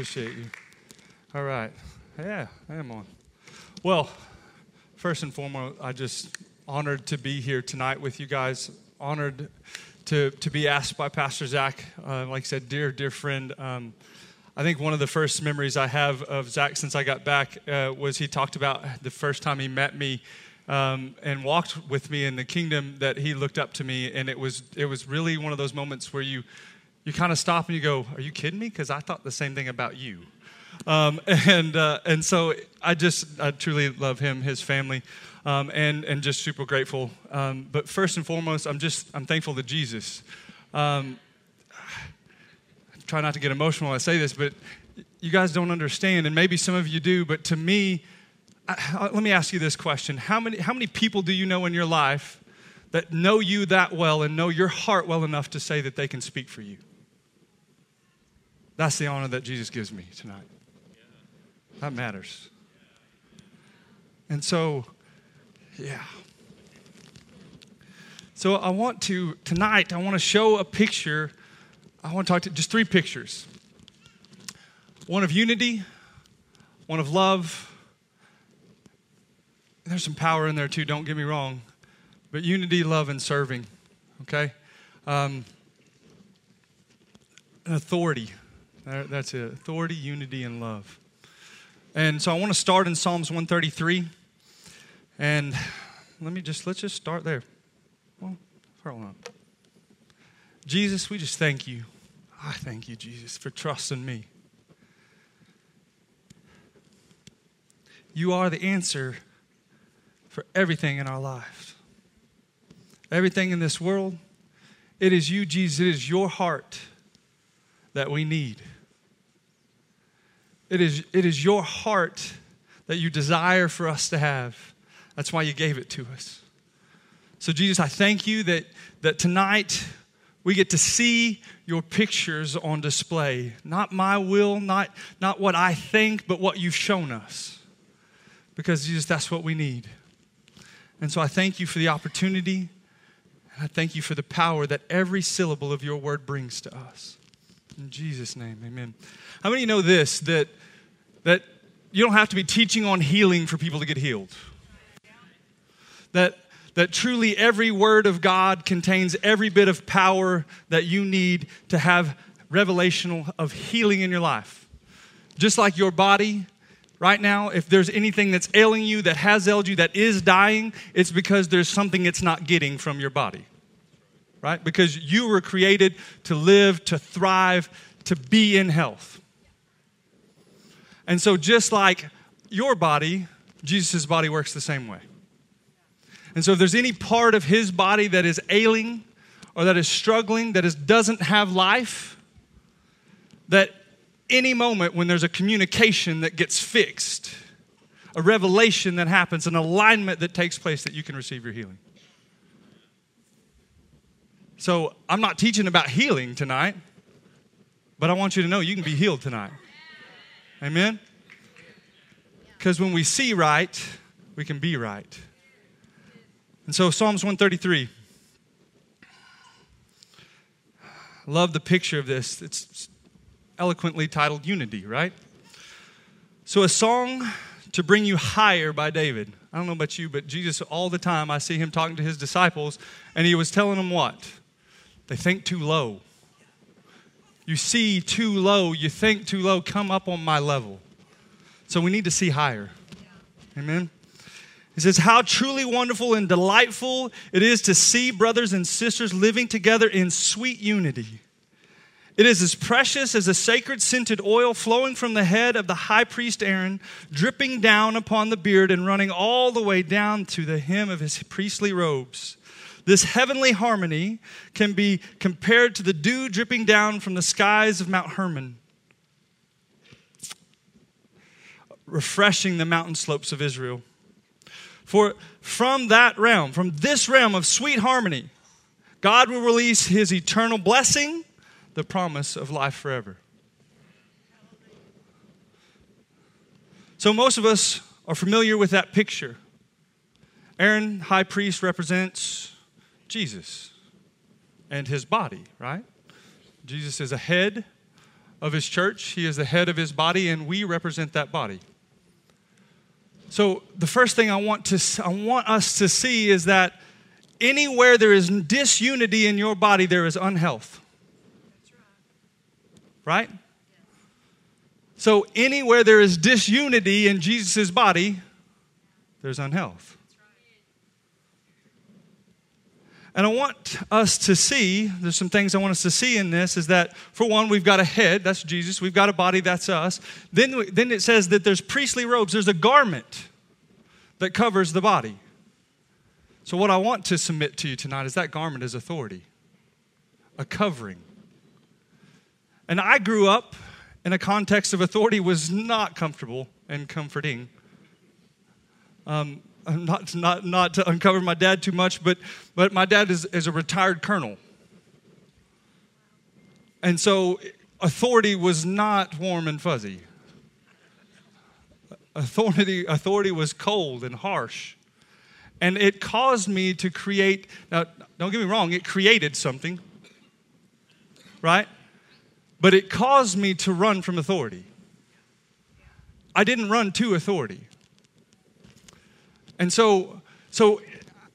Appreciate you. All right. Yeah, I am on. Well, first and foremost, I just honored to be here tonight with you guys. Honored to, to be asked by Pastor Zach. Uh, like I said, dear, dear friend. Um, I think one of the first memories I have of Zach since I got back uh, was he talked about the first time he met me um, and walked with me in the kingdom that he looked up to me, and it was it was really one of those moments where you you kind of stop and you go, "Are you kidding me?" Because I thought the same thing about you. Um, and uh, and so I just I truly love him, his family, um, and and just super grateful. Um, but first and foremost, I'm just I'm thankful to Jesus. Um, try not to get emotional when I say this, but you guys don't understand, and maybe some of you do. But to me, I, let me ask you this question: How many how many people do you know in your life that know you that well and know your heart well enough to say that they can speak for you? That's the honor that Jesus gives me tonight. That matters. And so, yeah. So I want to, tonight, I want to show a picture. I want to talk to just three pictures one of unity, one of love. There's some power in there too, don't get me wrong. But unity, love, and serving, okay? Um, authority. That's it. Authority, unity, and love. And so I want to start in Psalms 133. And let me just, let's just start there. Well, hold on. Jesus, we just thank you. I thank you, Jesus, for trusting me. You are the answer for everything in our lives. Everything in this world, it is you, Jesus. It is your heart that we need. It is, it is your heart that you desire for us to have. That's why you gave it to us. So, Jesus, I thank you that, that tonight we get to see your pictures on display. Not my will, not, not what I think, but what you've shown us. Because, Jesus, that's what we need. And so I thank you for the opportunity. And I thank you for the power that every syllable of your word brings to us. In Jesus' name, amen. How many know this that, that you don't have to be teaching on healing for people to get healed? That, that truly every word of God contains every bit of power that you need to have revelational of healing in your life. Just like your body, right now, if there's anything that's ailing you, that has ailed you, that is dying, it's because there's something it's not getting from your body right? Because you were created to live, to thrive, to be in health. And so, just like your body, Jesus' body works the same way. And so, if there's any part of his body that is ailing or that is struggling, that is, doesn't have life, that any moment when there's a communication that gets fixed, a revelation that happens, an alignment that takes place, that you can receive your healing. So I'm not teaching about healing tonight, but I want you to know you can be healed tonight. Amen? Because when we see right, we can be right. And so Psalms 133. Love the picture of this. It's eloquently titled Unity, right? So, a song to bring you higher by David. I don't know about you, but Jesus, all the time, I see him talking to his disciples, and he was telling them what? They think too low. You see too low, you think too low, come up on my level. So we need to see higher. Amen. He says, How truly wonderful and delightful it is to see brothers and sisters living together in sweet unity. It is as precious as a sacred scented oil flowing from the head of the high priest Aaron, dripping down upon the beard and running all the way down to the hem of his priestly robes. This heavenly harmony can be compared to the dew dripping down from the skies of Mount Hermon, refreshing the mountain slopes of Israel. For from that realm, from this realm of sweet harmony, God will release his eternal blessing, the promise of life forever. So, most of us are familiar with that picture. Aaron, high priest, represents Jesus and his body, right? Jesus is a head of his church. He is the head of his body, and we represent that body. So the first thing I want to I want us to see is that anywhere there is disunity in your body, there is unhealth. Right? So anywhere there is disunity in Jesus' body, there's unhealth. And I want us to see, there's some things I want us to see in this is that, for one, we've got a head, that's Jesus. We've got a body, that's us. Then, then it says that there's priestly robes, there's a garment that covers the body. So, what I want to submit to you tonight is that garment is authority, a covering. And I grew up in a context of authority was not comfortable and comforting. Um, not, not, not to uncover my dad too much, but, but my dad is, is a retired colonel. And so authority was not warm and fuzzy. Authority, authority was cold and harsh. And it caused me to create, now, don't get me wrong, it created something, right? But it caused me to run from authority. I didn't run to authority. And so, so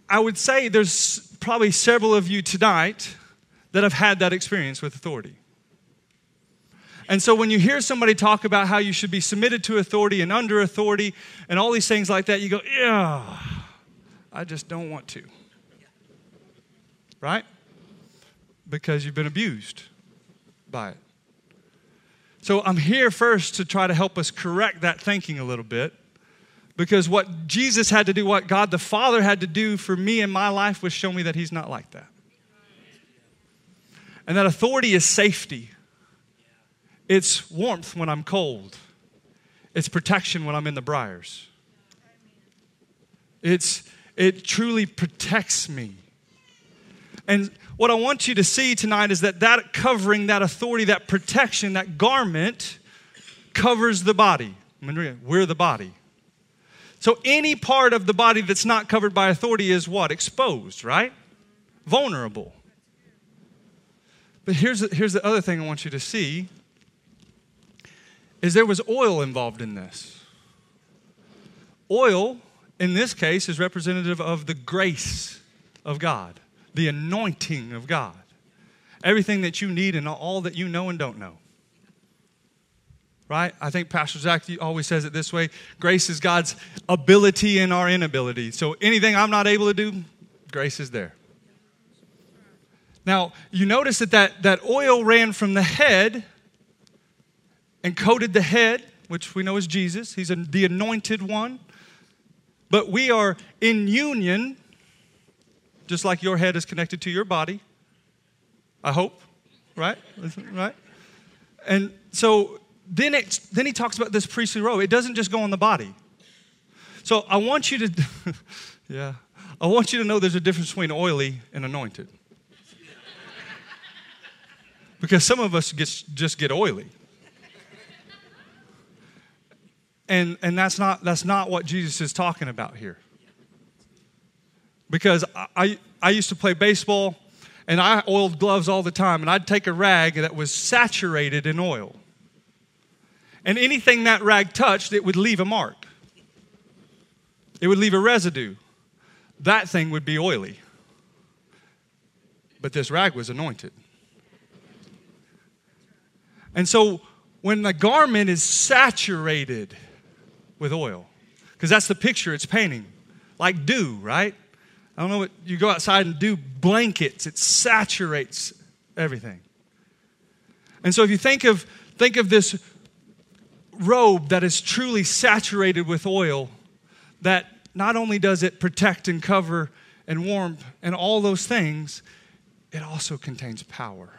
I would say there's probably several of you tonight that have had that experience with authority. And so when you hear somebody talk about how you should be submitted to authority and under authority and all these things like that, you go, yeah, I just don't want to. Right? Because you've been abused by it. So I'm here first to try to help us correct that thinking a little bit because what Jesus had to do, what God the Father had to do for me in my life was show me that He's not like that. And that authority is safety, it's warmth when I'm cold, it's protection when I'm in the briars. It's, it truly protects me. And what I want you to see tonight is that that covering, that authority, that protection, that garment covers the body. We're the body. So any part of the body that's not covered by authority is what? Exposed, right? Vulnerable. But here's here's the other thing I want you to see is there was oil involved in this. Oil, in this case, is representative of the grace of God, the anointing of God. Everything that you need and all that you know and don't know right? I think Pastor Zach always says it this way grace is God's ability in our inability. So anything I'm not able to do, grace is there. Now, you notice that that, that oil ran from the head and coated the head, which we know is Jesus. He's the anointed one. But we are in union, just like your head is connected to your body. I hope, right? Right? And so then, it, then he talks about this priestly robe. It doesn't just go on the body. So I want you to, yeah, I want you to know there's a difference between oily and anointed. Because some of us get, just get oily. And, and that's, not, that's not what Jesus is talking about here. Because I, I used to play baseball and I oiled gloves all the time, and I'd take a rag that was saturated in oil and anything that rag touched, it would leave a mark. It would leave a residue. That thing would be oily. But this rag was anointed. And so when the garment is saturated with oil, because that's the picture it's painting, like dew, right? I don't know what you go outside and do blankets, it saturates everything. And so if you think of think of this robe that is truly saturated with oil, that not only does it protect and cover and warm and all those things, it also contains power.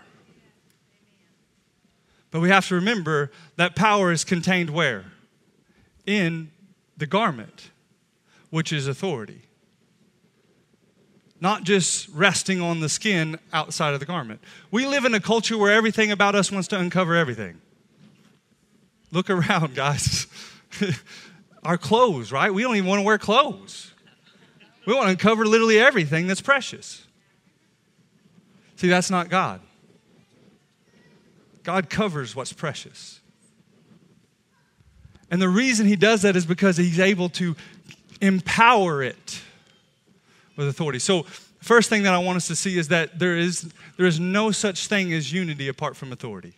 But we have to remember that power is contained where? In the garment, which is authority. Not just resting on the skin outside of the garment. We live in a culture where everything about us wants to uncover everything. Look around, guys. Our clothes, right? We don't even want to wear clothes. We want to uncover literally everything that's precious. See, that's not God. God covers what's precious. And the reason he does that is because he's able to empower it with authority. So, first thing that I want us to see is that there is, there is no such thing as unity apart from authority.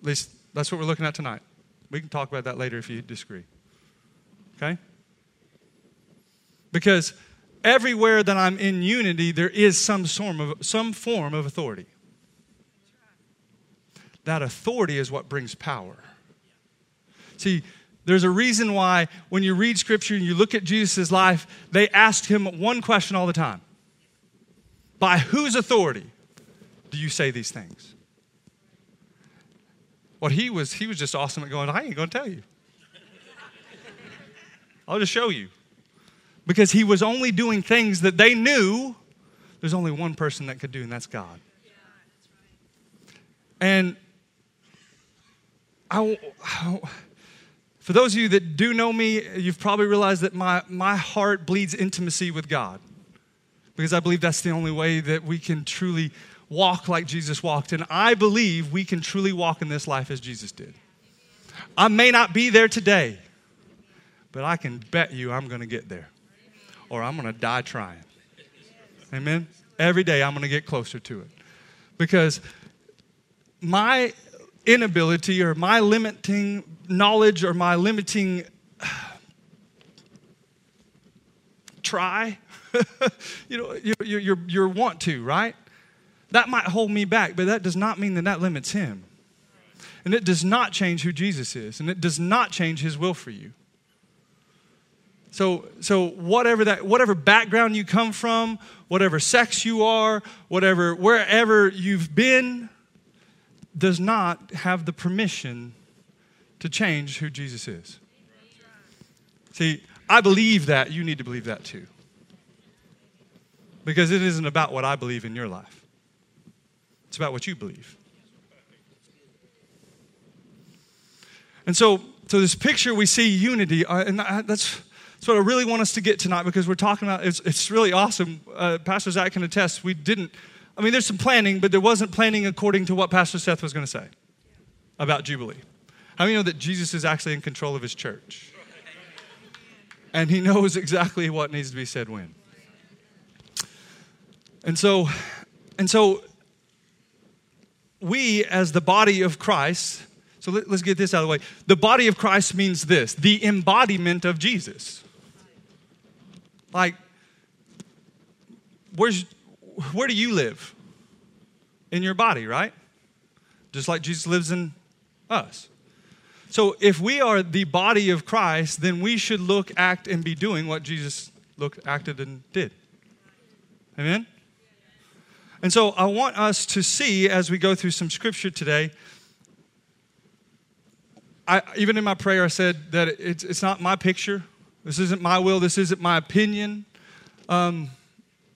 At least that's what we're looking at tonight. We can talk about that later if you disagree. Okay? Because everywhere that I'm in unity, there is some form of, some form of authority. That authority is what brings power. See, there's a reason why when you read scripture and you look at Jesus' life, they asked him one question all the time By whose authority do you say these things? What he was, he was just awesome at going, I ain't going to tell you. I'll just show you. Because he was only doing things that they knew there's only one person that could do, and that's God. And I, for those of you that do know me, you've probably realized that my, my heart bleeds intimacy with God because I believe that's the only way that we can truly walk like Jesus walked. And I believe we can truly walk in this life as Jesus did. I may not be there today, but I can bet you I'm going to get there or I'm going to die trying. Amen? Every day I'm going to get closer to it. Because my inability or my limiting knowledge or my limiting try, you know, your, your, your want to, right? That might hold me back, but that does not mean that that limits him. And it does not change who Jesus is, and it does not change his will for you. So, so whatever that whatever background you come from, whatever sex you are, whatever wherever you've been, does not have the permission to change who Jesus is. See, I believe that. You need to believe that too. Because it isn't about what I believe in your life, it's about what you believe. And so, so this picture we see unity, uh, and that's, that's what I really want us to get tonight because we're talking about it's, it's really awesome. Uh, Pastor Zach can attest, we didn't I mean, there's some planning, but there wasn't planning according to what Pastor Seth was going to say about Jubilee. How many know that Jesus is actually in control of his church? And he knows exactly what needs to be said when. And so, and so we as the body of Christ, so let, us get this out of the way. The body of Christ means this the embodiment of Jesus. Like, where's where do you live? In your body, right? Just like Jesus lives in us. So if we are the body of Christ, then we should look, act, and be doing what Jesus looked, acted, and did. Amen? And so I want us to see as we go through some scripture today. I, even in my prayer, I said that it's, it's not my picture. This isn't my will. This isn't my opinion. Um,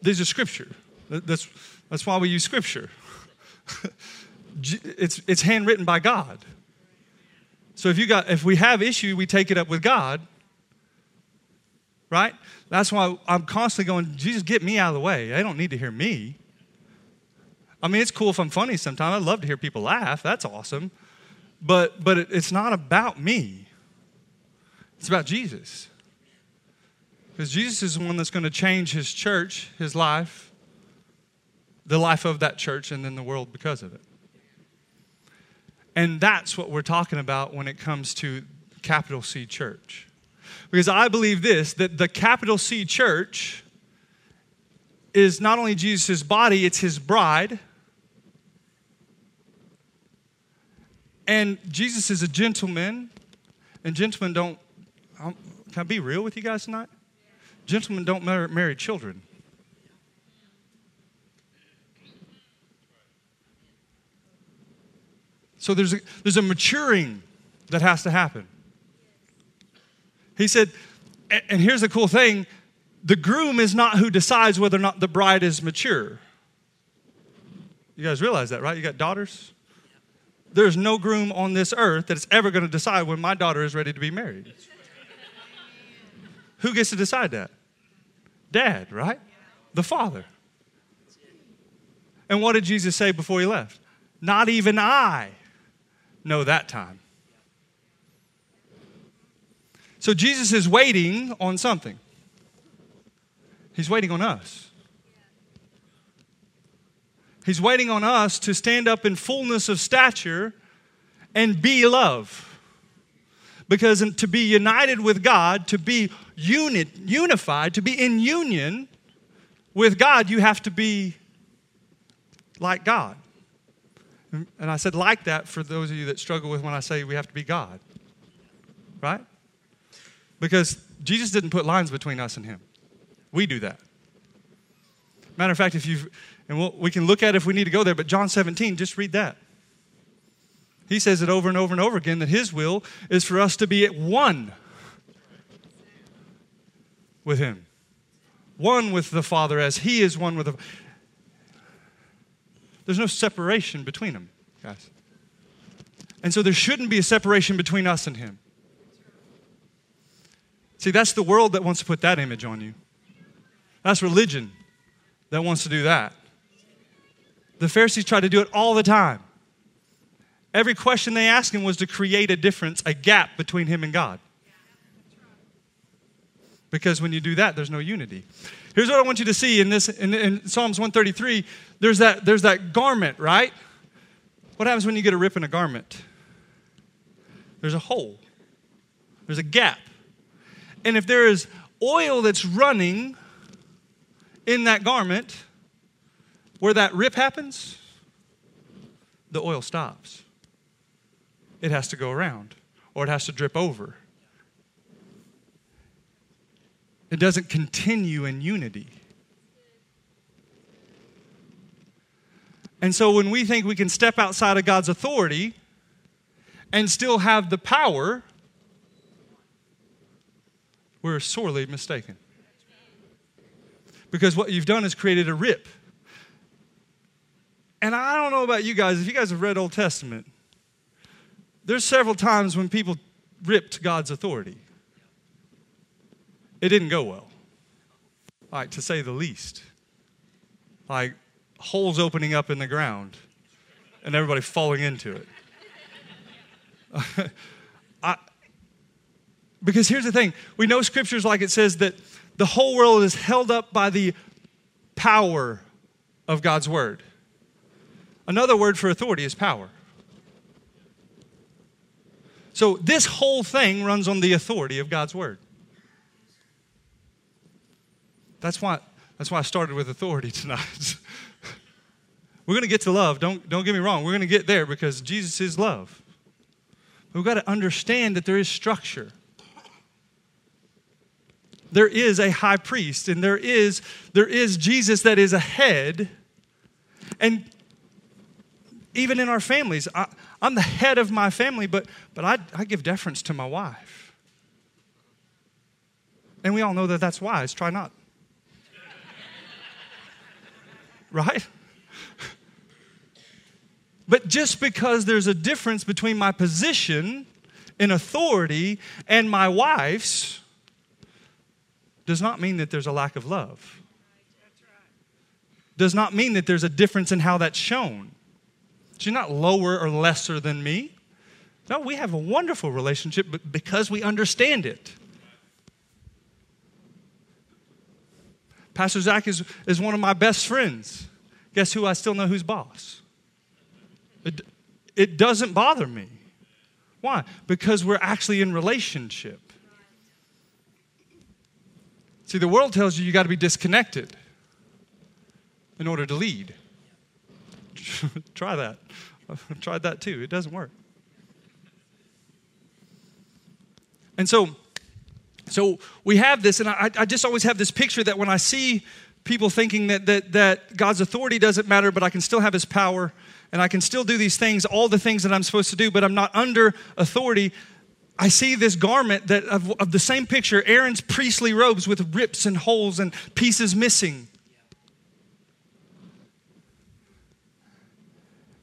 these are scripture. That's, that's why we use scripture. it's, it's handwritten by God. So if you got if we have issue, we take it up with God. Right? That's why I'm constantly going, Jesus, get me out of the way. They don't need to hear me. I mean, it's cool if I'm funny sometimes. I love to hear people laugh. That's awesome. But but it's not about me. It's about Jesus. Because Jesus is the one that's going to change his church, his life, the life of that church and then the world because of it. And that's what we're talking about when it comes to capital C church. Because I believe this that the capital C church is not only Jesus' body, it's his bride. And Jesus is a gentleman, and gentlemen don't. Can I be real with you guys tonight? Gentlemen don't marry, marry children. So there's a, there's a maturing that has to happen. He said, and here's the cool thing the groom is not who decides whether or not the bride is mature. You guys realize that, right? You got daughters? There's no groom on this earth that is ever going to decide when my daughter is ready to be married. Who gets to decide that? Dad, right? The father. And what did Jesus say before he left? Not even I know that time. So Jesus is waiting on something. He's waiting on us. He's waiting on us to stand up in fullness of stature and be love. Because to be united with God, to be unit, unified, to be in union with God, you have to be like God. And I said like that for those of you that struggle with when I say we have to be God. Right? Because Jesus didn't put lines between us and him. We do that. Matter of fact, if you've, and we'll, we can look at it if we need to go there, but John 17, just read that. He says it over and over and over again that his will is for us to be at one with him, one with the Father as he is one with the There's no separation between them, guys. And so there shouldn't be a separation between us and him. See, that's the world that wants to put that image on you. That's religion that wants to do that. The Pharisees tried to do it all the time. Every question they asked him was to create a difference, a gap between him and God. Because when you do that, there's no unity. Here's what I want you to see in this in, in Psalms 133. There's that, there's that garment, right? What happens when you get a rip in a garment? There's a hole. There's a gap. And if there is oil that's running in that garment, where that rip happens, the oil stops. It has to go around, or it has to drip over. It doesn't continue in unity. And so when we think we can step outside of God's authority and still have the power, we're sorely mistaken. Because what you've done is created a rip. And I don't know about you guys, if you guys have read Old Testament, there's several times when people ripped God's authority. It didn't go well, like to say the least. Like holes opening up in the ground and everybody falling into it. I, because here's the thing we know scriptures like it says that the whole world is held up by the power of God's word. Another word for authority is power. So this whole thing runs on the authority of God's word. That's why, that's why I started with authority tonight. We're going to get to love. Don't, don't get me wrong. We're going to get there because Jesus is love. We've got to understand that there is structure there is a high priest and there is there is Jesus that is ahead and even in our families. I, am the head of my family but but I, I give deference to my wife. And we all know that that's wise. Try not. Right? But just because there's a difference between my position in authority and my wife's does not mean that there's a lack of love. Does not mean that there's a difference in how that's shown. She's not lower or lesser than me. No, we have a wonderful relationship because we understand it. Pastor Zach is, is one of my best friends. Guess who I still know who's boss? It, it doesn't bother me. Why? Because we're actually in relationship. See, the world tells you you got to be disconnected in order to lead. Try that. I've tried that too. It doesn't work. And so, so we have this, and I, I just always have this picture that when I see people thinking that, that, that God's authority doesn't matter, but I can still have his power and I can still do these things, all the things that I'm supposed to do, but I'm not under authority. I see this garment that of, of the same picture, Aaron's priestly robes with rips and holes and pieces missing.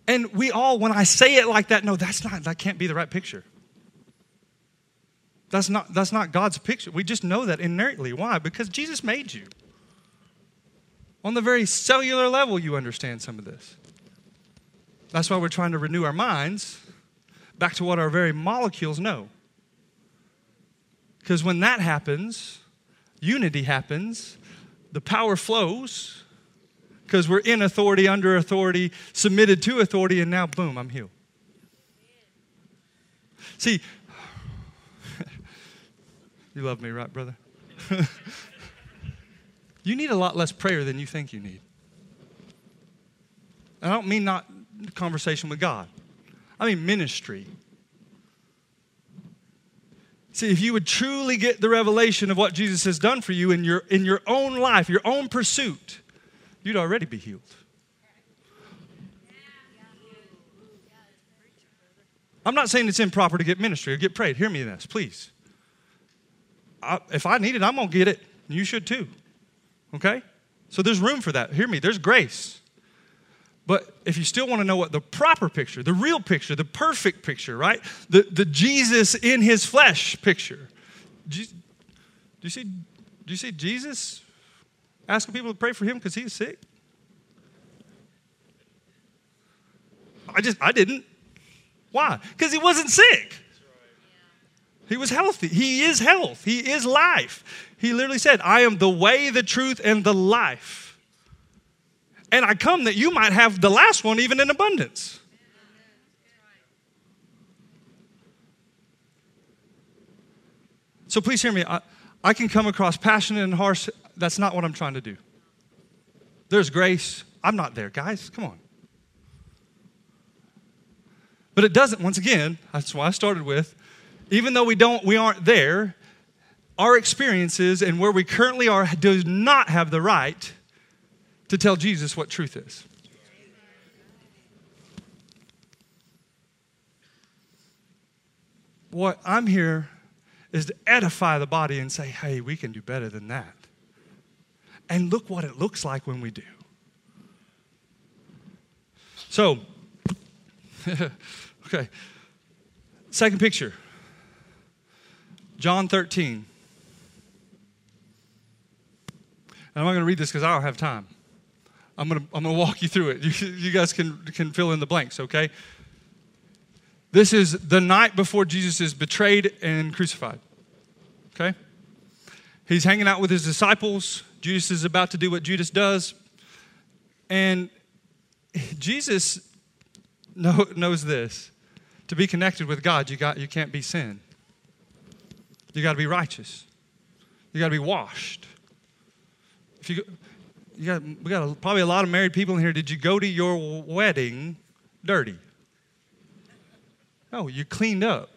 And we all, when I say it like that, no, that's not, that can't be the right picture. That's not, that's not God's picture. We just know that innately. Why? Because Jesus made you. On the very cellular level, you understand some of this. That's why we're trying to renew our minds back to what our very molecules know. Because when that happens, unity happens, the power flows, because we're in authority, under authority, submitted to authority, and now, boom, I'm healed. See, you love me, right, brother? you need a lot less prayer than you think you need. I don't mean not conversation with God, I mean ministry. See, if you would truly get the revelation of what Jesus has done for you in your, in your own life, your own pursuit, you'd already be healed. I'm not saying it's improper to get ministry or get prayed. Hear me in this, please. I, if I need it, I'm going to get it. You should too. Okay? So there's room for that. Hear me, there's grace. But if you still want to know what the proper picture, the real picture, the perfect picture, right? The, the Jesus in his flesh picture. Do you, do you see, do you see Jesus asking people to pray for him because he's sick? I just, I didn't. Why? Because he wasn't sick. He was healthy. He is health. He is life. He literally said, I am the way, the truth, and the life. And I come that you might have the last one even in abundance. So please hear me. I, I can come across passionate and harsh. That's not what I'm trying to do. There's grace. I'm not there, guys. Come on. But it doesn't, once again, that's why I started with, even though we don't, we aren't there, our experiences and where we currently are does not have the right to tell Jesus what truth is. What I'm here is to edify the body and say, hey, we can do better than that. And look what it looks like when we do. So, Okay. Second picture John 13. And I'm not going to read this because I don't have time. I'm going to, I'm going to walk you through it. You, you guys can, can fill in the blanks, okay? This is the night before Jesus is betrayed and crucified, okay? He's hanging out with his disciples. Judas is about to do what Judas does. And Jesus know, knows this to be connected with God, you, got, you can't be sin. You got to be righteous. You got to be washed. If you, you got, we got a, probably a lot of married people in here. Did you go to your wedding dirty? No, you cleaned up.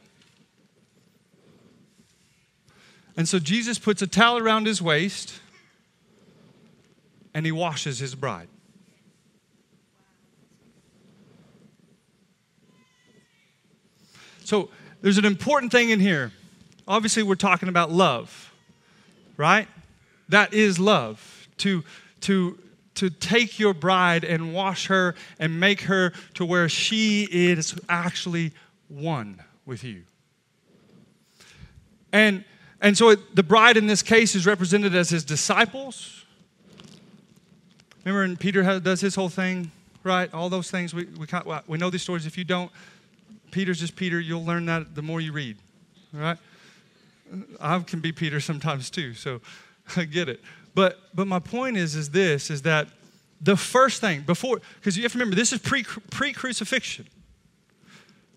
And so Jesus puts a towel around his waist and he washes his bride. So there's an important thing in here. Obviously, we're talking about love, right? That is love. To, to, to take your bride and wash her and make her to where she is actually one with you. And, and so it, the bride in this case is represented as his disciples. Remember, and Peter does his whole thing, right? All those things. We, we, we know these stories. If you don't, Peter's just Peter. You'll learn that the more you read, right? I can be Peter sometimes too, so I get it. But but my point is is this is that the first thing before because you have to remember this is pre pre crucifixion.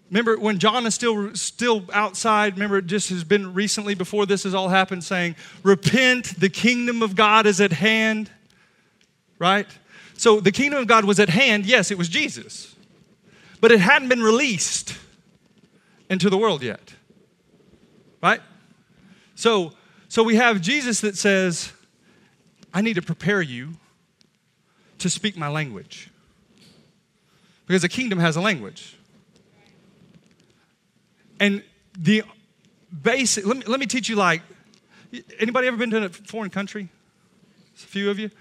Remember when John is still still outside. Remember it just has been recently before this has all happened, saying, "Repent, the kingdom of God is at hand." Right. So the kingdom of God was at hand. Yes, it was Jesus, but it hadn't been released into the world yet. Right? So, so we have Jesus that says, I need to prepare you to speak my language. Because the kingdom has a language. And the basic, let me, let me teach you like, anybody ever been to a foreign country? a few of you.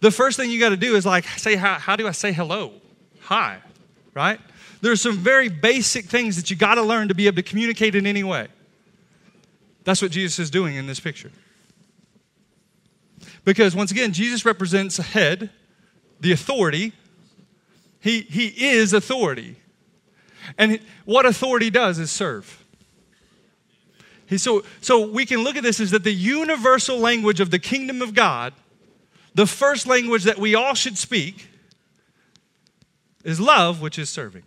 The first thing you got to do is like, say, how, how do I say hello? Hi, right? There's some very basic things that you got to learn to be able to communicate in any way. That's what Jesus is doing in this picture. Because once again, Jesus represents a head, the authority. He, he is authority. And what authority does is serve. So, so we can look at this as that the universal language of the kingdom of God, the first language that we all should speak, is love, which is serving.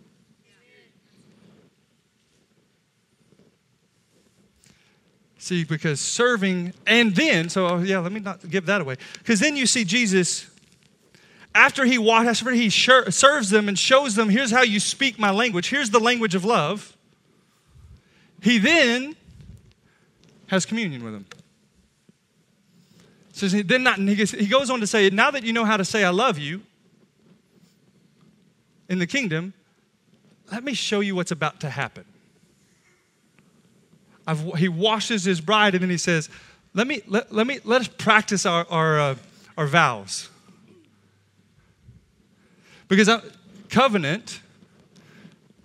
See, because serving, and then, so oh, yeah, let me not give that away. Because then you see Jesus, after he walks, after he serves them and shows them, here's how you speak my language, here's the language of love. He then has communion with them. He, then not, he goes on to say, now that you know how to say I love you in the kingdom, let me show you what's about to happen. I've, he washes his bride and then he says, let me, let, let me, let us practice our, our, uh, our vows. Because uh, covenant,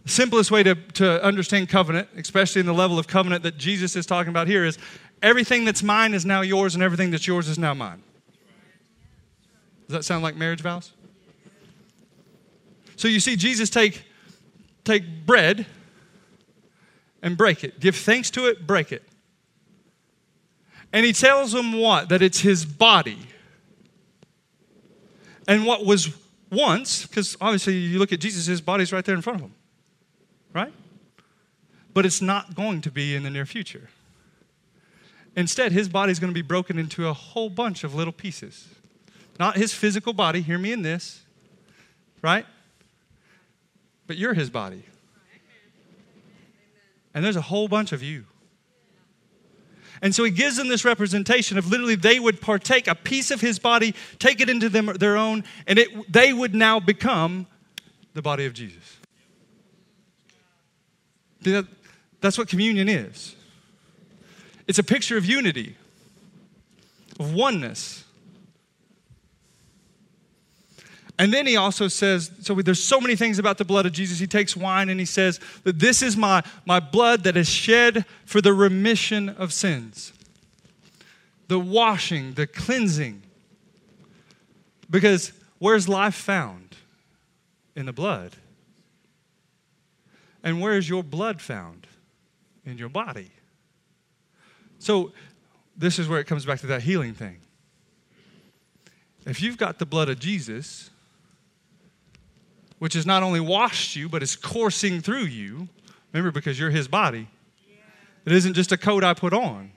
simplest way to, to understand covenant, especially in the level of covenant that Jesus is talking about here, is everything that's mine is now yours and everything that's yours is now mine. Does that sound like marriage vows? So you see Jesus take, take bread and break it. Give thanks to it, break it. And he tells them what? That it's his body. And what was once, because obviously you look at Jesus, his body's right there in front of him, right? But it's not going to be in the near future. Instead, his body's going to be broken into a whole bunch of little pieces. Not his physical body, hear me in this, right? But you're his body. And there's a whole bunch of you. And so he gives them this representation of literally they would partake a piece of his body, take it into them, their own, and it, they would now become the body of Jesus. That's what communion is. It's a picture of unity, of oneness. And then he also says, so there's so many things about the blood of Jesus. He takes wine and he says that this is my, my blood that is shed for the remission of sins, the washing, the cleansing. Because where's life found? In the blood. And where is your blood found? In your body. So this is where it comes back to that healing thing. If you've got the blood of Jesus, which has not only washed you, but is coursing through you. Remember, because you're his body. It isn't just a coat I put on.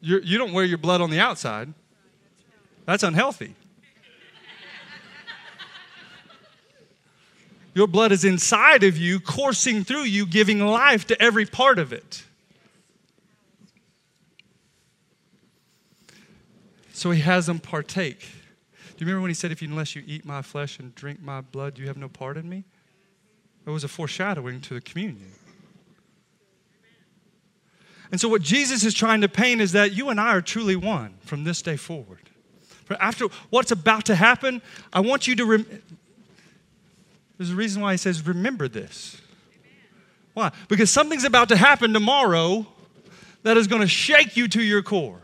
You're, you do not wear your blood on the outside, that's unhealthy. Your blood is inside of you, coursing through you, giving life to every part of it. So he has them partake. Do you remember when he said, if you, unless you eat my flesh and drink my blood, you have no part in me? It was a foreshadowing to the communion. And so, what Jesus is trying to paint is that you and I are truly one from this day forward. For After what's about to happen, I want you to. There's a reason why he says, remember this. Why? Because something's about to happen tomorrow that is going to shake you to your core.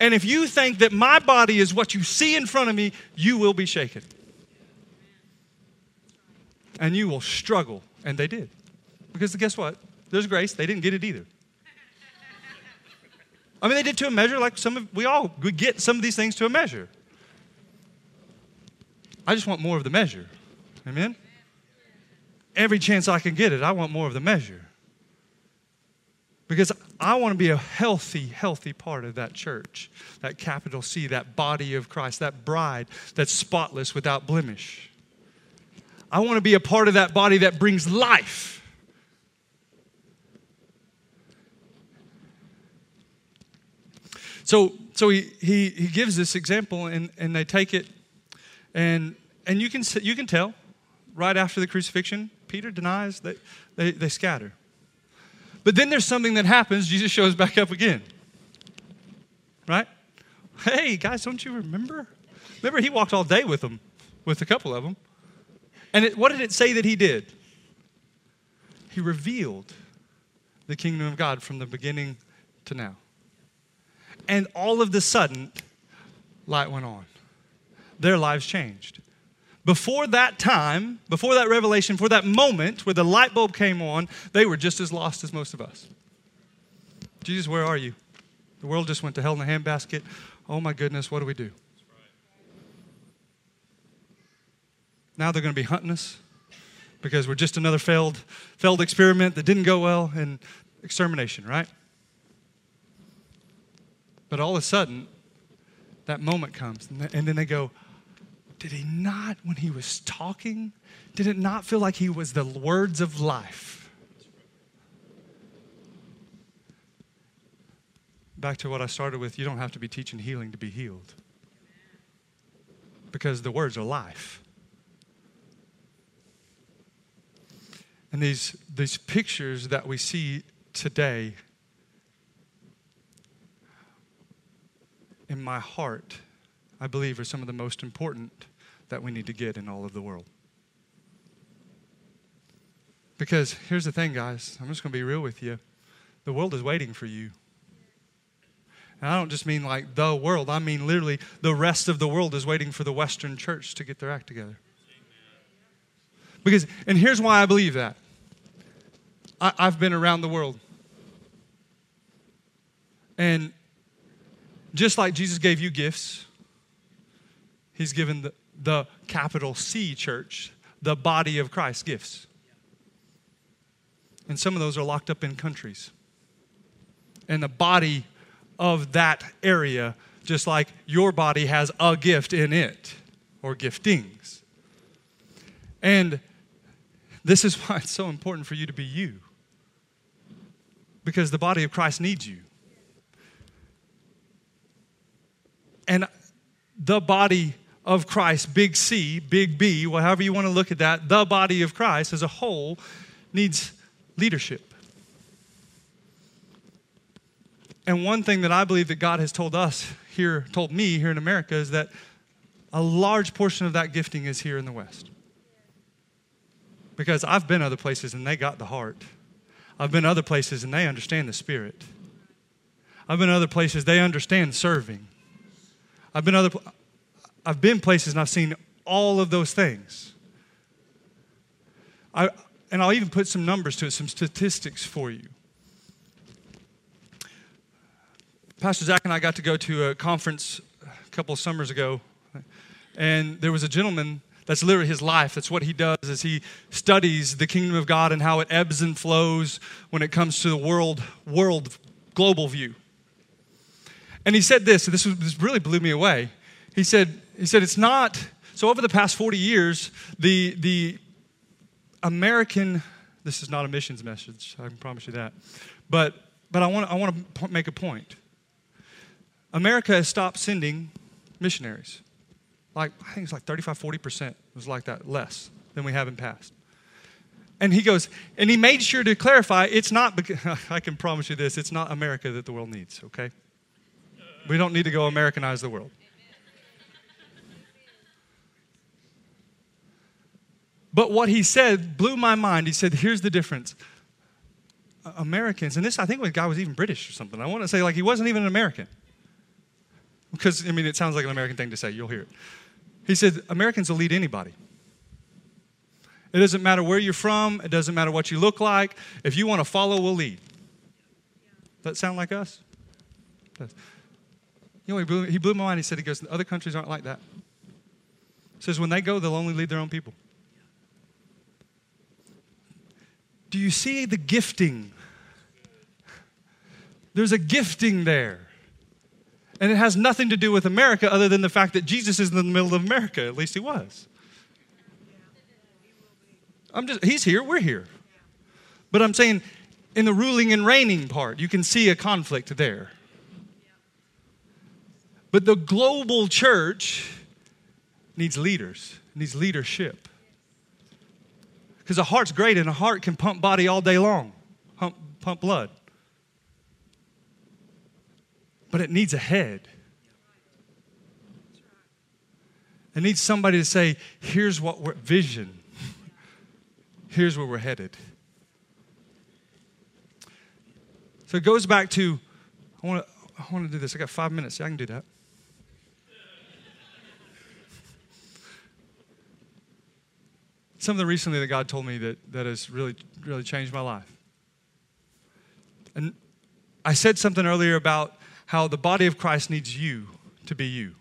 And if you think that my body is what you see in front of me, you will be shaken. And you will struggle. And they did. Because guess what? There's grace. They didn't get it either. I mean, they did to a measure like some of, we all we get some of these things to a measure. I just want more of the measure. Amen? Every chance I can get it, I want more of the measure. Because I want to be a healthy, healthy part of that church, that capital C, that body of Christ, that bride that's spotless without blemish. I want to be a part of that body that brings life. So, so he, he, he gives this example, and, and they take it, and, and you, can, you can tell right after the crucifixion, Peter denies that they, they scatter. But then there's something that happens. Jesus shows back up again. Right? Hey, guys, don't you remember? Remember, he walked all day with them, with a couple of them. And it, what did it say that he did? He revealed the kingdom of God from the beginning to now. And all of the sudden, light went on. Their lives changed. Before that time, before that revelation, for that moment where the light bulb came on, they were just as lost as most of us. Jesus, where are you? The world just went to hell in a handbasket. Oh my goodness, what do we do? Now they're going to be hunting us because we're just another failed, failed experiment that didn't go well and extermination, right? But all of a sudden, that moment comes, and then they go, Did he not, when he was talking, did it not feel like he was the words of life? Back to what I started with, you don't have to be teaching healing to be healed. Because the words are life. And these, these pictures that we see today in my heart, I believe, are some of the most important that we need to get in all of the world. Because here's the thing, guys, I'm just going to be real with you. The world is waiting for you. And I don't just mean like the world, I mean literally the rest of the world is waiting for the Western church to get their act together. Because, and here's why I believe that I, I've been around the world. And just like Jesus gave you gifts, He's given the, the capital C church, the body of Christ, gifts. And some of those are locked up in countries. And the body of that area, just like your body has a gift in it or giftings. And this is why it's so important for you to be you. Because the body of Christ needs you. And the body of Christ, big C, big B, however you want to look at that, the body of Christ as a whole needs leadership. And one thing that I believe that God has told us here, told me here in America, is that a large portion of that gifting is here in the West. Because I've been other places and they got the heart. I've been other places and they understand the spirit. I've been other places they understand serving. I've been other I've been places and I've seen all of those things. I, and I'll even put some numbers to it, some statistics for you. Pastor Zach and I got to go to a conference a couple of summers ago, and there was a gentleman that's literally his life. That's what he does is he studies the kingdom of God and how it ebbs and flows when it comes to the world, world global view. And he said this, this, was, this really blew me away. He said, he said, it's not, so over the past 40 years, the, the American, this is not a missions message, I can promise you that. But, but I want, I want to make a point. America has stopped sending missionaries like I think it's like 35, 40% was like that, less than we have in past. And he goes, and he made sure to clarify it's not, because, I can promise you this, it's not America that the world needs, okay? We don't need to go Americanize the world. But what he said blew my mind. He said, here's the difference. Americans, and this, I think the guy was even British or something. I want to say, like, he wasn't even an American. Because, I mean, it sounds like an American thing to say. You'll hear it. He said, Americans will lead anybody. It doesn't matter where you're from, it doesn't matter what you look like. If you want to follow, we'll lead. Does that sound like us? You know, he blew, he blew my mind. He said, he goes, other countries aren't like that. He says, when they go, they'll only lead their own people. Do you see the gifting? There's a gifting there. And it has nothing to do with America other than the fact that Jesus is in the middle of America. At least he was. I'm just, he's here, we're here. But I'm saying in the ruling and reigning part, you can see a conflict there. But the global church needs leaders, needs leadership. Because a heart's great and a heart can pump body all day long, pump, pump blood but it needs a head. It needs somebody to say, here's what we're, vision. here's where we're headed. So it goes back to, I want to, I want to do this. I got five minutes. Yeah, I can do that. Something recently that God told me that, that has really, really changed my life. And I said something earlier about how the body of Christ needs you to be you.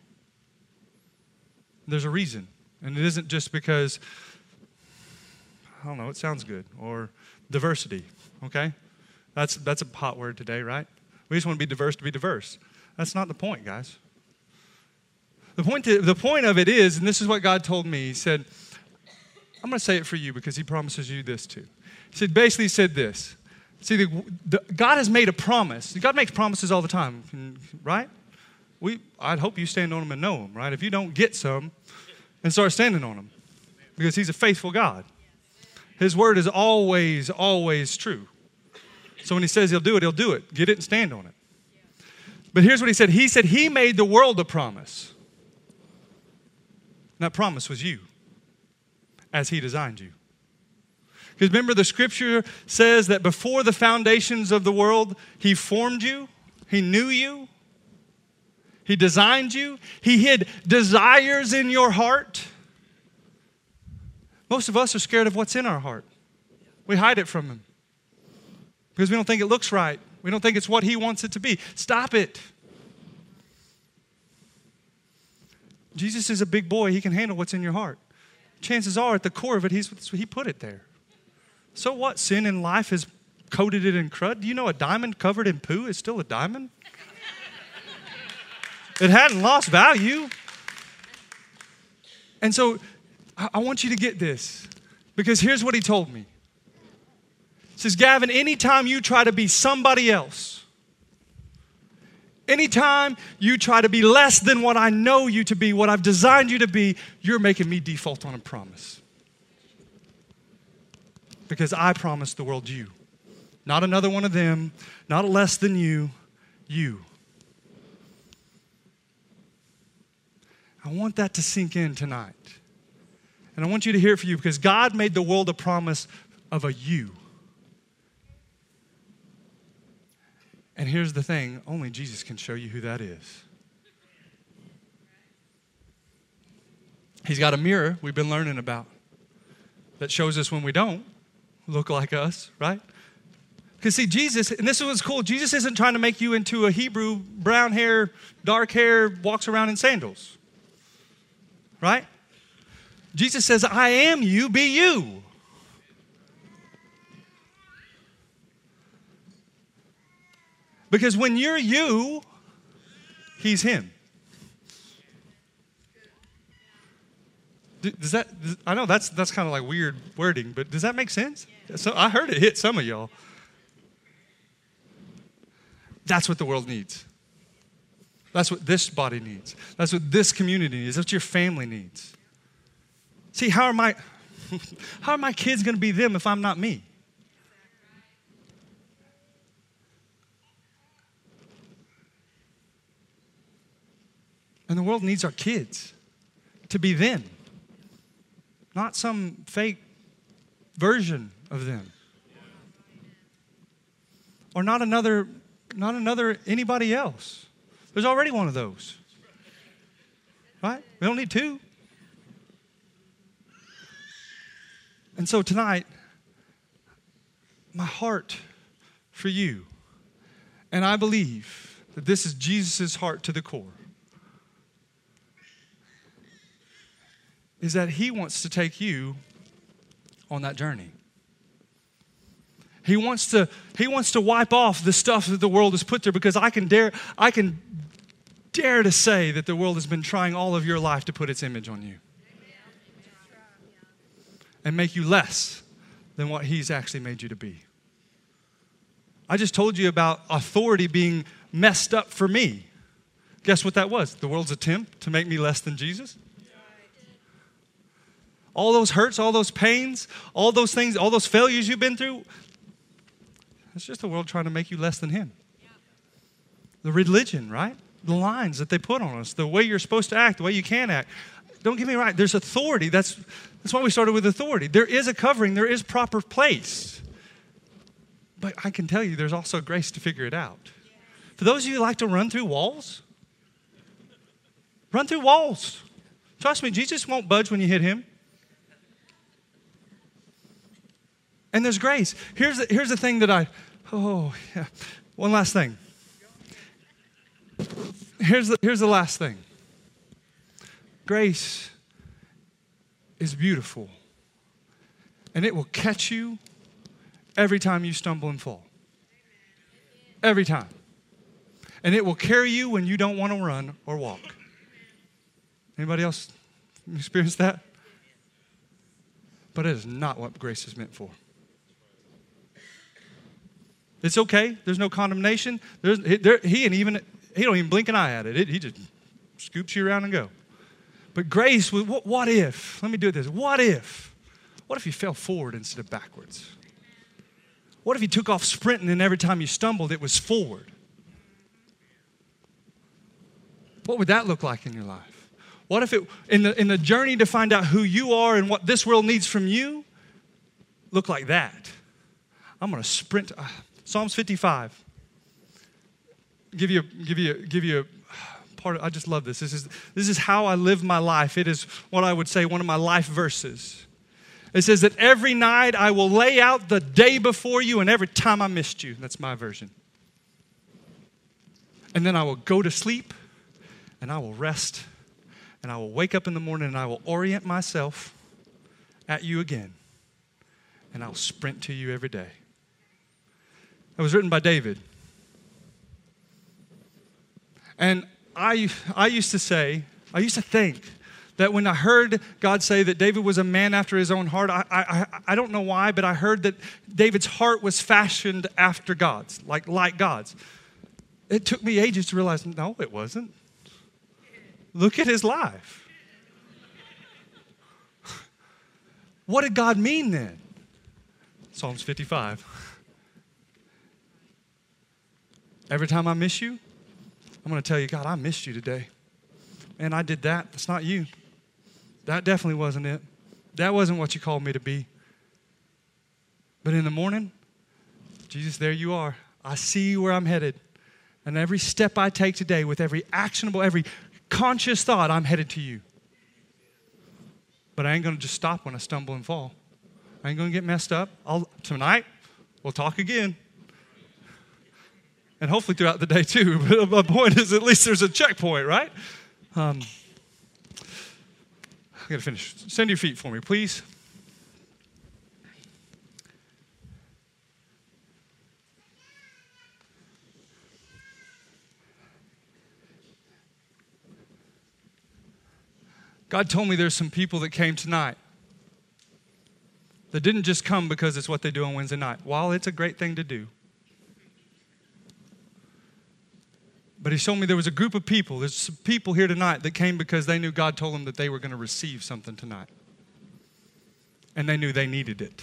There's a reason. And it isn't just because, I don't know, it sounds good, or diversity, okay? That's, that's a hot word today, right? We just want to be diverse to be diverse. That's not the point, guys. The point, to, the point of it is, and this is what God told me, He said, I'm going to say it for you because He promises you this too. He said, basically, He said this. See, the, the, God has made a promise. God makes promises all the time, right? We, I'd hope you stand on them and know them, right? If you don't get some, and start standing on them because He's a faithful God. His word is always, always true. So when He says He'll do it, He'll do it. Get it and stand on it. But here's what He said He said He made the world a promise. And that promise was you as He designed you. Because remember, the scripture says that before the foundations of the world, He formed you, He knew you, He designed you, He hid desires in your heart. Most of us are scared of what's in our heart, we hide it from Him because we don't think it looks right. We don't think it's what He wants it to be. Stop it. Jesus is a big boy. He can handle what's in your heart. Chances are, at the core of it, he's, He put it there. So what? Sin in life has coated it in crud. Do you know a diamond covered in poo is still a diamond? it hadn't lost value. And so I want you to get this because here's what he told me. He says, Gavin, anytime you try to be somebody else, anytime you try to be less than what I know you to be, what I've designed you to be, you're making me default on a promise because I promised the world you. Not another one of them, not less than you, you. I want that to sink in tonight. And I want you to hear it for you because God made the world a promise of a you. And here's the thing only Jesus can show you who that is. He's got a mirror we've been learning about that shows us when we don't look like us, right? Because see, Jesus, and this is what's cool, Jesus isn't trying to make you into a Hebrew, brown hair, dark hair, walks around in sandals. Right? Jesus says, I am you, be you. Because when you're you, he's him. Does that, I know that's, that's kind of like weird wording, but does that make sense? So I heard it hit some of y'all. That's what the world needs. That's what this body needs. That's what this community needs. That's what your family needs. See, how are my how are my kids going to be them if I'm not me? And the world needs our kids to be them, not some fake version of them. Or not another, not another anybody else. There's already one of those. Right? We don't need two. And so tonight, my heart for you, and I believe that this is Jesus' heart to the core, is that he wants to take you on that journey. He wants to, he wants to wipe off the stuff that the world has put there because I can dare, I can dare to say that the world has been trying all of your life to put its image on you and make you less than what he's actually made you to be. I just told you about authority being messed up for me. Guess what that was? The world's attempt to make me less than Jesus? All those hurts, all those pains, all those things, all those failures you've been through, it's just the world trying to make you less than Him. The religion, right? The lines that they put on us, the way you're supposed to act, the way you can act. Don't get me right, there's authority. That's, that's why we started with authority. There is a covering, there is proper place. But I can tell you, there's also grace to figure it out. For those of you who like to run through walls, run through walls. Trust me, Jesus won't budge when you hit him. And there's grace. Here's the, here's the thing that I, oh, yeah. One last thing. Here's the, here's the last thing grace is beautiful, and it will catch you every time you stumble and fall. Every time. And it will carry you when you don't want to run or walk. Anybody else experience that? But it is not what grace is meant for. It's okay. There's no condemnation. There's, there, he and even he don't even blink an eye at it. it. He just scoops you around and go. But grace, what, what if? Let me do this. What if? What if you fell forward instead of backwards? What if you took off sprinting and every time you stumbled, it was forward? What would that look like in your life? What if it, in the, in the journey to find out who you are and what this world needs from you, look like that? I'm going to sprint. Uh, Psalms 55. Give you, give you, give you part. Of, I just love this. This is, this is how I live my life. It is what I would say one of my life verses. It says that every night I will lay out the day before you, and every time I missed you. That's my version. And then I will go to sleep, and I will rest, and I will wake up in the morning, and I will orient myself at you again, and I'll sprint to you every day. It was written by David. And I, I used to say, I used to think that when I heard God say that David was a man after his own heart, I, I, I don't know why, but I heard that David's heart was fashioned after God's, like, like God's. It took me ages to realize, no, it wasn't. Look at his life. What did God mean then? Psalms 55. Every time I miss you, I'm going to tell you, God, I missed you today. And I did that. That's not you. That definitely wasn't it. That wasn't what you called me to be. But in the morning, Jesus, there you are. I see where I'm headed. And every step I take today, with every actionable, every conscious thought, I'm headed to you. But I ain't going to just stop when I stumble and fall. I ain't going to get messed up. I'll, tonight, we'll talk again and hopefully throughout the day too. But my point is, at least there's a checkpoint, right? Um, I gotta finish. Send your feet for me, please. God told me there's some people that came tonight that didn't just come because it's what they do on Wednesday night. While it's a great thing to do, But he showed me there was a group of people, there's people here tonight that came because they knew God told them that they were going to receive something tonight. And they knew they needed it.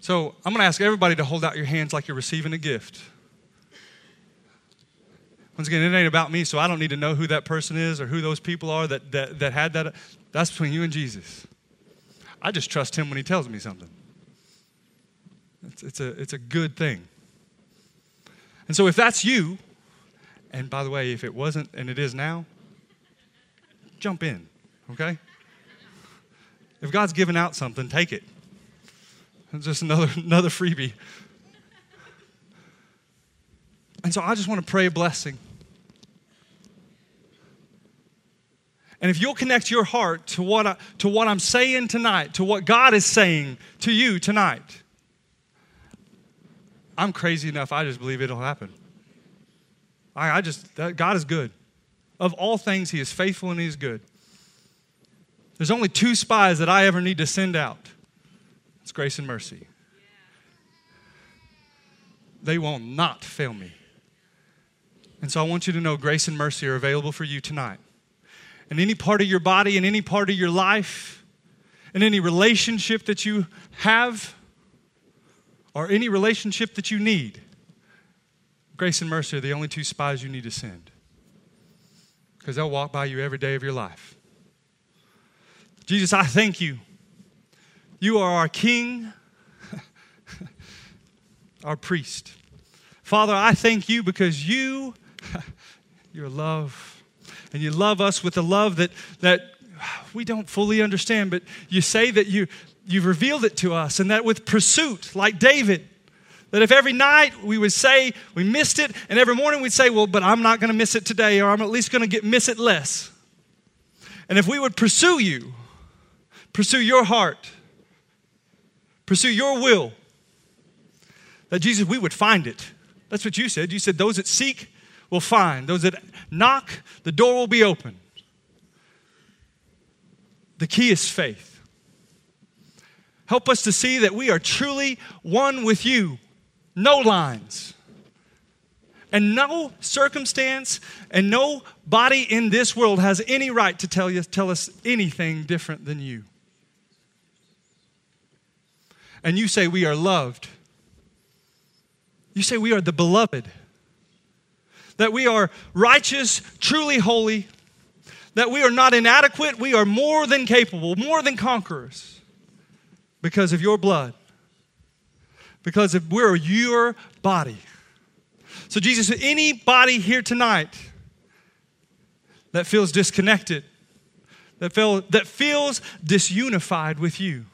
So I'm going to ask everybody to hold out your hands like you're receiving a gift. Once again, it ain't about me, so I don't need to know who that person is or who those people are that, that, that had that. That's between you and Jesus. I just trust him when he tells me something. It's, it's, a, it's a good thing. And so if that's you, and by the way, if it wasn't and it is now, jump in, okay? If God's given out something, take it. It's just another, another freebie. And so I just want to pray a blessing. And if you'll connect your heart to what, I, to what I'm saying tonight, to what God is saying to you tonight, I'm crazy enough, I just believe it'll happen. I, I just, that, God is good. Of all things, He is faithful and He is good. There's only two spies that I ever need to send out it's grace and mercy. They will not fail me. And so I want you to know grace and mercy are available for you tonight. In any part of your body, in any part of your life, in any relationship that you have, or any relationship that you need, grace and mercy are the only two spies you need to send. Because they'll walk by you every day of your life. Jesus, I thank you. You are our King, our priest. Father, I thank you because you, your love, and you love us with a love that, that we don't fully understand, but you say that you, you've revealed it to us, and that with pursuit, like David, that if every night we would say we missed it, and every morning we'd say, Well, but I'm not going to miss it today, or I'm at least going to get miss it less. And if we would pursue you, pursue your heart, pursue your will, that Jesus, we would find it. That's what you said. You said, Those that seek will find, those that knock, the door will be open. The key is faith. Help us to see that we are truly one with you, no lines. And no circumstance and no body in this world has any right to tell, you, tell us anything different than you. And you say we are loved. You say we are the beloved. That we are righteous, truly holy. That we are not inadequate. We are more than capable, more than conquerors because of your blood. Because of we're your body. So, Jesus, anybody here tonight that feels disconnected, that, feel, that feels disunified with you,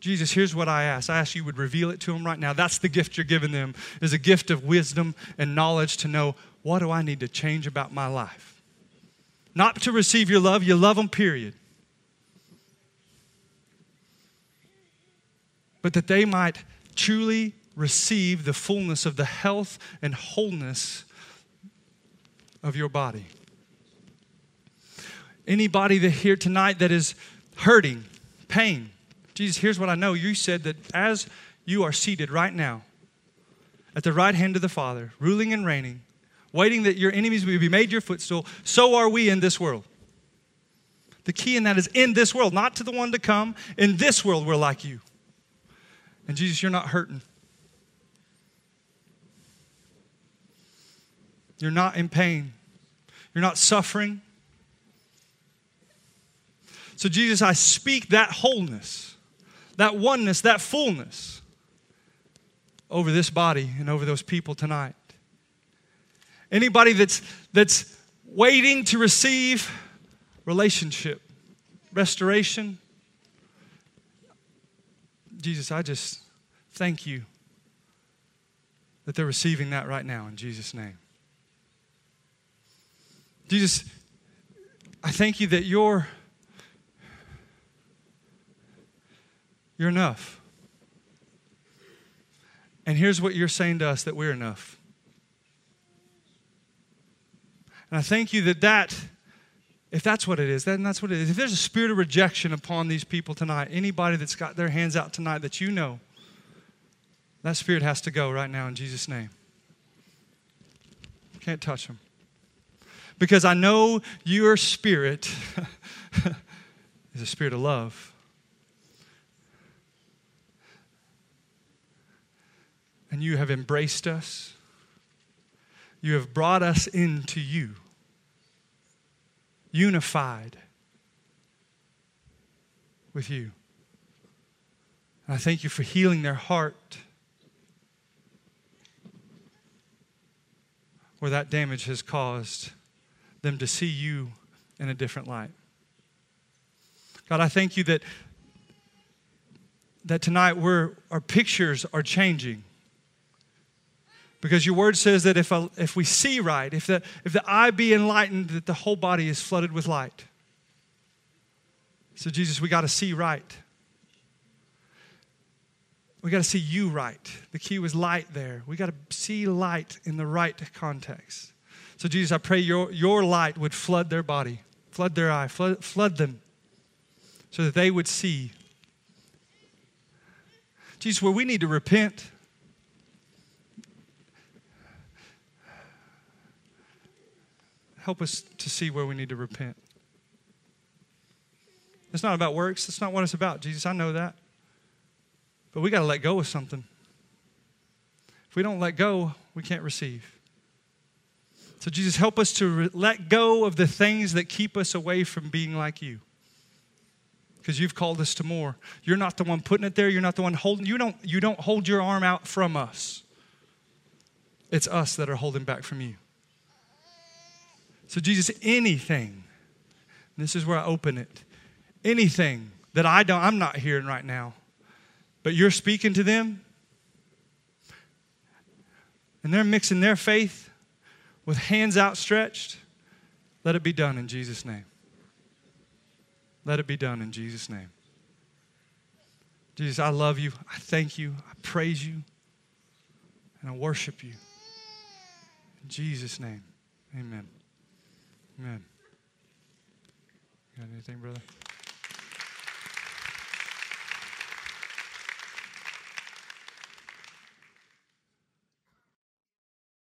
Jesus, here's what I ask. I ask you would reveal it to them right now. That's the gift you're giving them, is a gift of wisdom and knowledge to know what do I need to change about my life. Not to receive your love, you love them, period. But that they might truly receive the fullness of the health and wholeness of your body. Anybody that here tonight that is hurting, pain, Jesus, here's what I know. You said that as you are seated right now at the right hand of the Father, ruling and reigning, waiting that your enemies will be made your footstool, so are we in this world. The key in that is in this world, not to the one to come. In this world, we're like you. And Jesus, you're not hurting. You're not in pain. You're not suffering. So, Jesus, I speak that wholeness, that oneness, that fullness over this body and over those people tonight. Anybody that's, that's waiting to receive relationship, restoration, Jesus, I just thank you that they're receiving that right now in Jesus' name. Jesus, I thank you that you're you're enough. And here's what you're saying to us that we're enough. And I thank you that that if that's what it is, then that's what it is. If there's a spirit of rejection upon these people tonight, anybody that's got their hands out tonight that you know, that spirit has to go right now in Jesus' name. Can't touch them because I know your spirit is a spirit of love. And you have embraced us. You have brought us into you, unified with you. And I thank you for healing their heart where that damage has caused them to see you in a different light. God, I thank you that, that tonight we're, our pictures are changing. Because your word says that if, if we see right, if the, if the eye be enlightened, that the whole body is flooded with light. So, Jesus, we got to see right. We got to see you right. The key was light there. We got to see light in the right context. So, Jesus, I pray your, your light would flood their body, flood their eye, flood, flood them so that they would see. Jesus, where we need to repent, help us to see where we need to repent. It's not about works. That's not what it's about. Jesus, I know that. But we got to let go of something. If we don't let go, we can't receive. So, Jesus, help us to re- let go of the things that keep us away from being like you. Because you've called us to more. You're not the one putting it there. You're not the one holding. You don't, you don't hold your arm out from us. It's us that are holding back from you. So, Jesus, anything, this is where I open it, anything that I don't, I'm not hearing right now, but you're speaking to them, and they're mixing their faith with hands outstretched, let it be done in Jesus' name. Let it be done in Jesus' name. Jesus, I love you. I thank you. I praise you. And I worship you. In Jesus' name, amen. Amen. Got anything, brother?